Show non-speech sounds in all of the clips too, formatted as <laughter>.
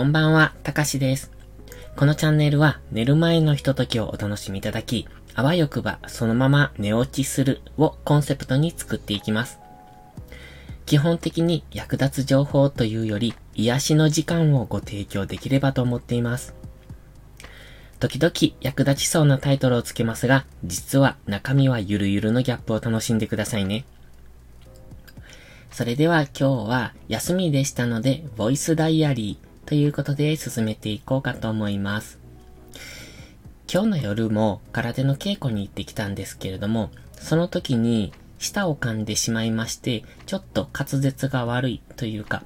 こんばんは、たかしです。このチャンネルは寝る前のひとときをお楽しみいただき、あわよくばそのまま寝落ちするをコンセプトに作っていきます。基本的に役立つ情報というより癒しの時間をご提供できればと思っています。時々役立ちそうなタイトルをつけますが、実は中身はゆるゆるのギャップを楽しんでくださいね。それでは今日は休みでしたので、ボイスダイアリーということで進めていこうかと思います。今日の夜も空手の稽古に行ってきたんですけれども、その時に舌を噛んでしまいまして、ちょっと滑舌が悪いというか、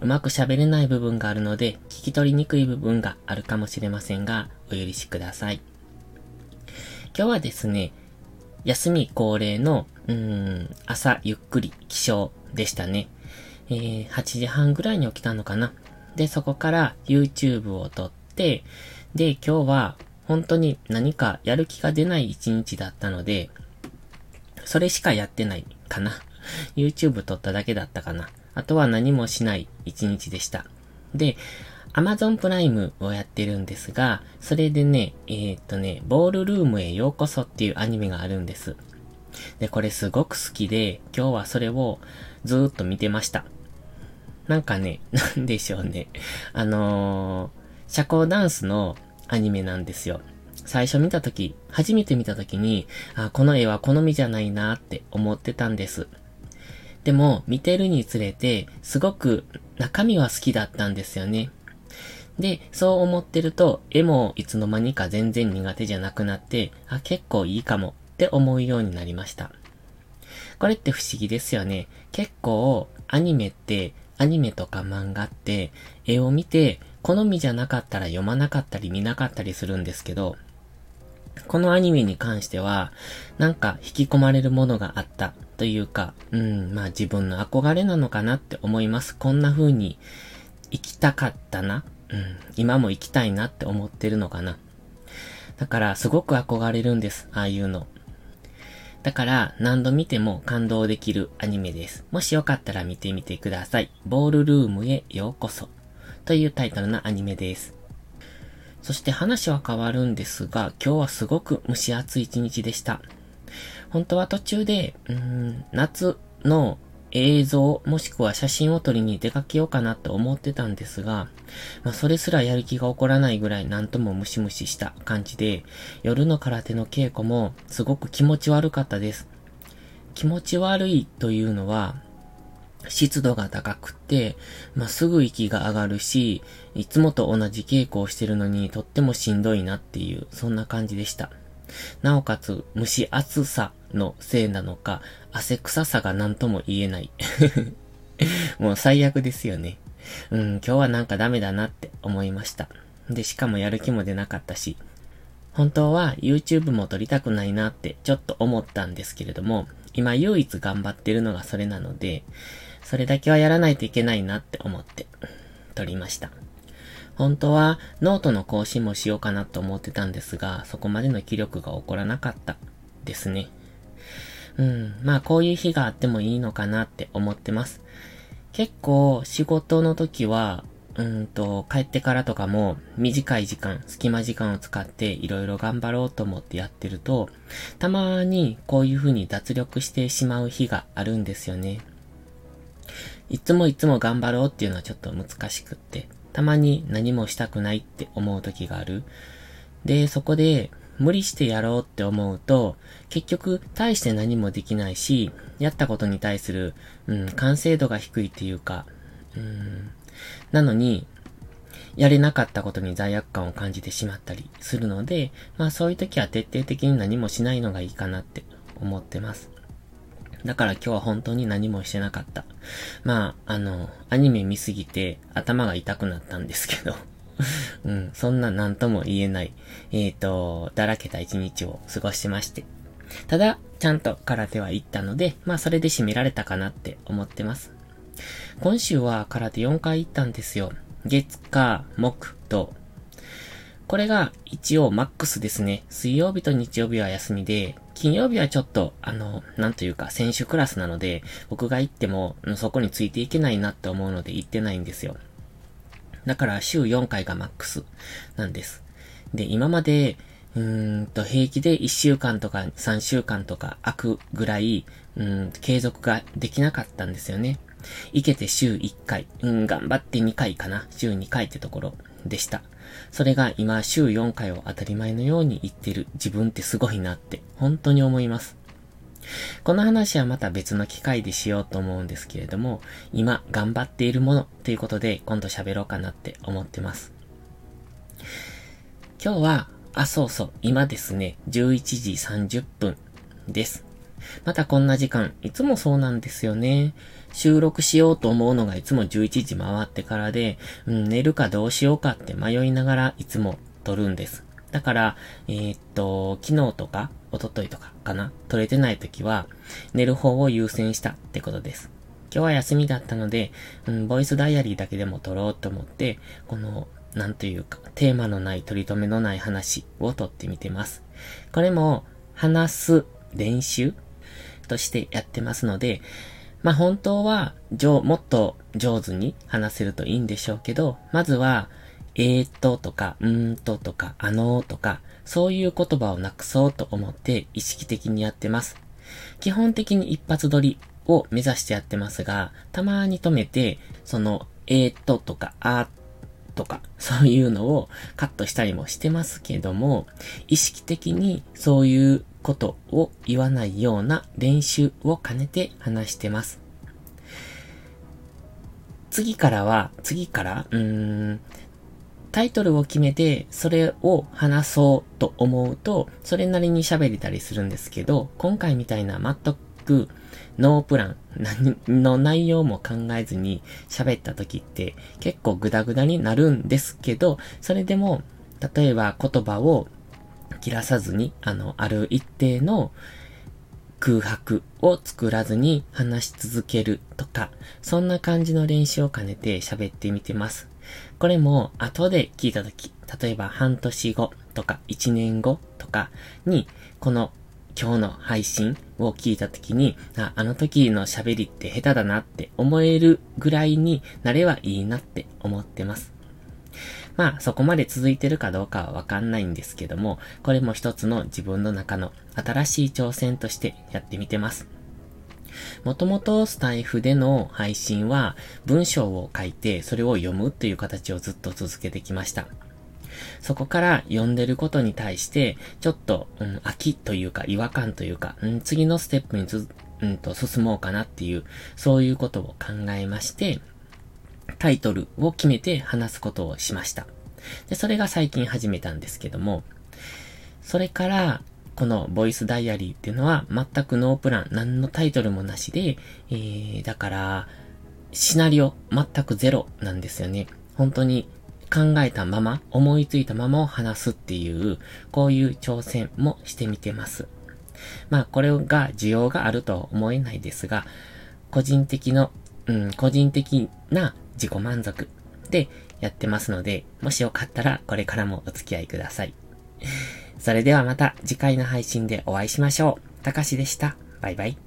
うまく喋れない部分があるので、聞き取りにくい部分があるかもしれませんが、お許しください。今日はですね、休み恒例の、うーん、朝ゆっくり起床でしたね。えー、8時半ぐらいに起きたのかな。で、そこから YouTube を撮って、で、今日は本当に何かやる気が出ない一日だったので、それしかやってないかな。YouTube 撮っただけだったかな。あとは何もしない一日でした。で、Amazon プライムをやってるんですが、それでね、えー、っとね、ボールルームへようこそっていうアニメがあるんです。で、これすごく好きで、今日はそれをずーっと見てました。なんかね、<laughs> なんでしょうね。あのー、社交ダンスのアニメなんですよ。最初見たとき、初めて見たときに、あ、この絵は好みじゃないなって思ってたんです。でも、見てるにつれて、すごく中身は好きだったんですよね。で、そう思ってると、絵もいつの間にか全然苦手じゃなくなって、あ、結構いいかもって思うようになりました。これって不思議ですよね。結構、アニメって、アニメとか漫画って、絵を見て、好みじゃなかったら読まなかったり見なかったりするんですけど、このアニメに関しては、なんか引き込まれるものがあったというか、うん、まあ自分の憧れなのかなって思います。こんな風に生きたかったな。うん、今も生きたいなって思ってるのかな。だからすごく憧れるんです。ああいうの。だから何度見ても感動できるアニメです。もしよかったら見てみてください。ボールルームへようこそ。というタイトルのアニメです。そして話は変わるんですが、今日はすごく蒸し暑い一日でした。本当は途中で、うん、夏の映像もしくは写真を撮りに出かけようかなと思ってたんですが、まあそれすらやる気が起こらないぐらいなんともムシムシした感じで、夜の空手の稽古もすごく気持ち悪かったです。気持ち悪いというのは、湿度が高くて、まあ、すぐ息が上がるし、いつもと同じ稽古をしてるのにとってもしんどいなっていう、そんな感じでした。なおかつ、蒸し暑さのせいなのか、汗臭さが何とも言えない。<laughs> もう最悪ですよね。うん、今日はなんかダメだなって思いました。で、しかもやる気も出なかったし、本当は YouTube も撮りたくないなってちょっと思ったんですけれども、今唯一頑張ってるのがそれなので、それだけはやらないといけないなって思って、撮りました。本当はノートの更新もしようかなと思ってたんですが、そこまでの気力が起こらなかったですね。うん、まあこういう日があってもいいのかなって思ってます。結構仕事の時は、うんと、帰ってからとかも短い時間、隙間時間を使っていろいろ頑張ろうと思ってやってると、たまにこういう風に脱力してしまう日があるんですよね。いつもいつも頑張ろうっていうのはちょっと難しくって、たまに何もしたくないって思う時がある。で、そこで無理してやろうって思うと、結局大して何もできないし、やったことに対する、うん、完成度が低いっていうか、うん、なのに、やれなかったことに罪悪感を感じてしまったりするので、まあそういう時は徹底的に何もしないのがいいかなって思ってます。だから今日は本当に何もしてなかった。まあ、あの、アニメ見すぎて頭が痛くなったんですけど <laughs> うん、そんな何とも言えない、えっ、ー、と、だらけた一日を過ごしてまして。ただ、ちゃんと空手は行ったので、まあそれで締められたかなって思ってます。今週は空手4回行ったんですよ。月、火、木、土。これが一応マックスですね。水曜日と日曜日は休みで、金曜日はちょっと、あの、なんというか、選手クラスなので、僕が行っても、そこについていけないなって思うので行ってないんですよ。だから週4回がマックスなんです。で、今まで、うーんと、平気で1週間とか3週間とか空くぐらい、うん、継続ができなかったんですよね。いけて週1回、うん、頑張って2回かな。週2回ってところでした。それが今週4回を当たり前のように言ってる自分ってすごいなって本当に思います。この話はまた別の機会でしようと思うんですけれども、今頑張っているものということで今度喋ろうかなって思ってます。今日は、あ、そうそう、今ですね、11時30分です。またこんな時間、いつもそうなんですよね。収録しようと思うのがいつも11時回ってからで、うん、寝るかどうしようかって迷いながらいつも撮るんです。だから、えー、っと、昨日とか、一昨日とかかな撮れてない時は、寝る方を優先したってことです。今日は休みだったので、うん、ボイスダイアリーだけでも撮ろうと思って、この、なんというか、テーマのない取り留めのない話を撮ってみてます。これも、話す練習としてやってますので、まあ、本当は、上、もっと上手に話せるといいんでしょうけど、まずは、えーっととか、うーんととか、あのーとか、そういう言葉をなくそうと思って意識的にやってます。基本的に一発撮りを目指してやってますが、たまに止めて、その、えーっととか、あーとか、そういうのをカットしたりもしてますけども、意識的にそういうことを言わないような練習を兼ねて話してます。次からは、次から、うーん、タイトルを決めて、それを話そうと思うと、それなりに喋れたりするんですけど、今回みたいな全くノープラン、何の内容も考えずに喋った時って結構グダグダになるんですけど、それでも、例えば言葉を切らさずに、あの、ある一定の空白を作らずに話し続けるとか、そんな感じの練習を兼ねて喋ってみてます。これも後で聞いたとき、例えば半年後とか1年後とかに、この今日の配信を聞いたときに、あ、あの時の喋りって下手だなって思えるぐらいになればいいなって思ってます。まあ、そこまで続いてるかどうかはわかんないんですけども、これも一つの自分の中の新しい挑戦としてやってみてます。もともとスタイフでの配信は文章を書いてそれを読むっていう形をずっと続けてきました。そこから読んでることに対して、ちょっと、うん、飽きというか違和感というか、うん、次のステップにず、うんと進もうかなっていう、そういうことを考えまして、タイトルを決めて話すことをしました。で、それが最近始めたんですけども、それから、このボイスダイアリーっていうのは全くノープラン、何のタイトルもなしで、えー、だから、シナリオ全くゼロなんですよね。本当に考えたまま、思いついたままを話すっていう、こういう挑戦もしてみてます。まあ、これが需要があるとは思えないですが、個人的の、うん、個人的な自己満足でやってますので、もしよかったらこれからもお付き合いください。<laughs> それではまた次回の配信でお会いしましょう。たかしでした。バイバイ。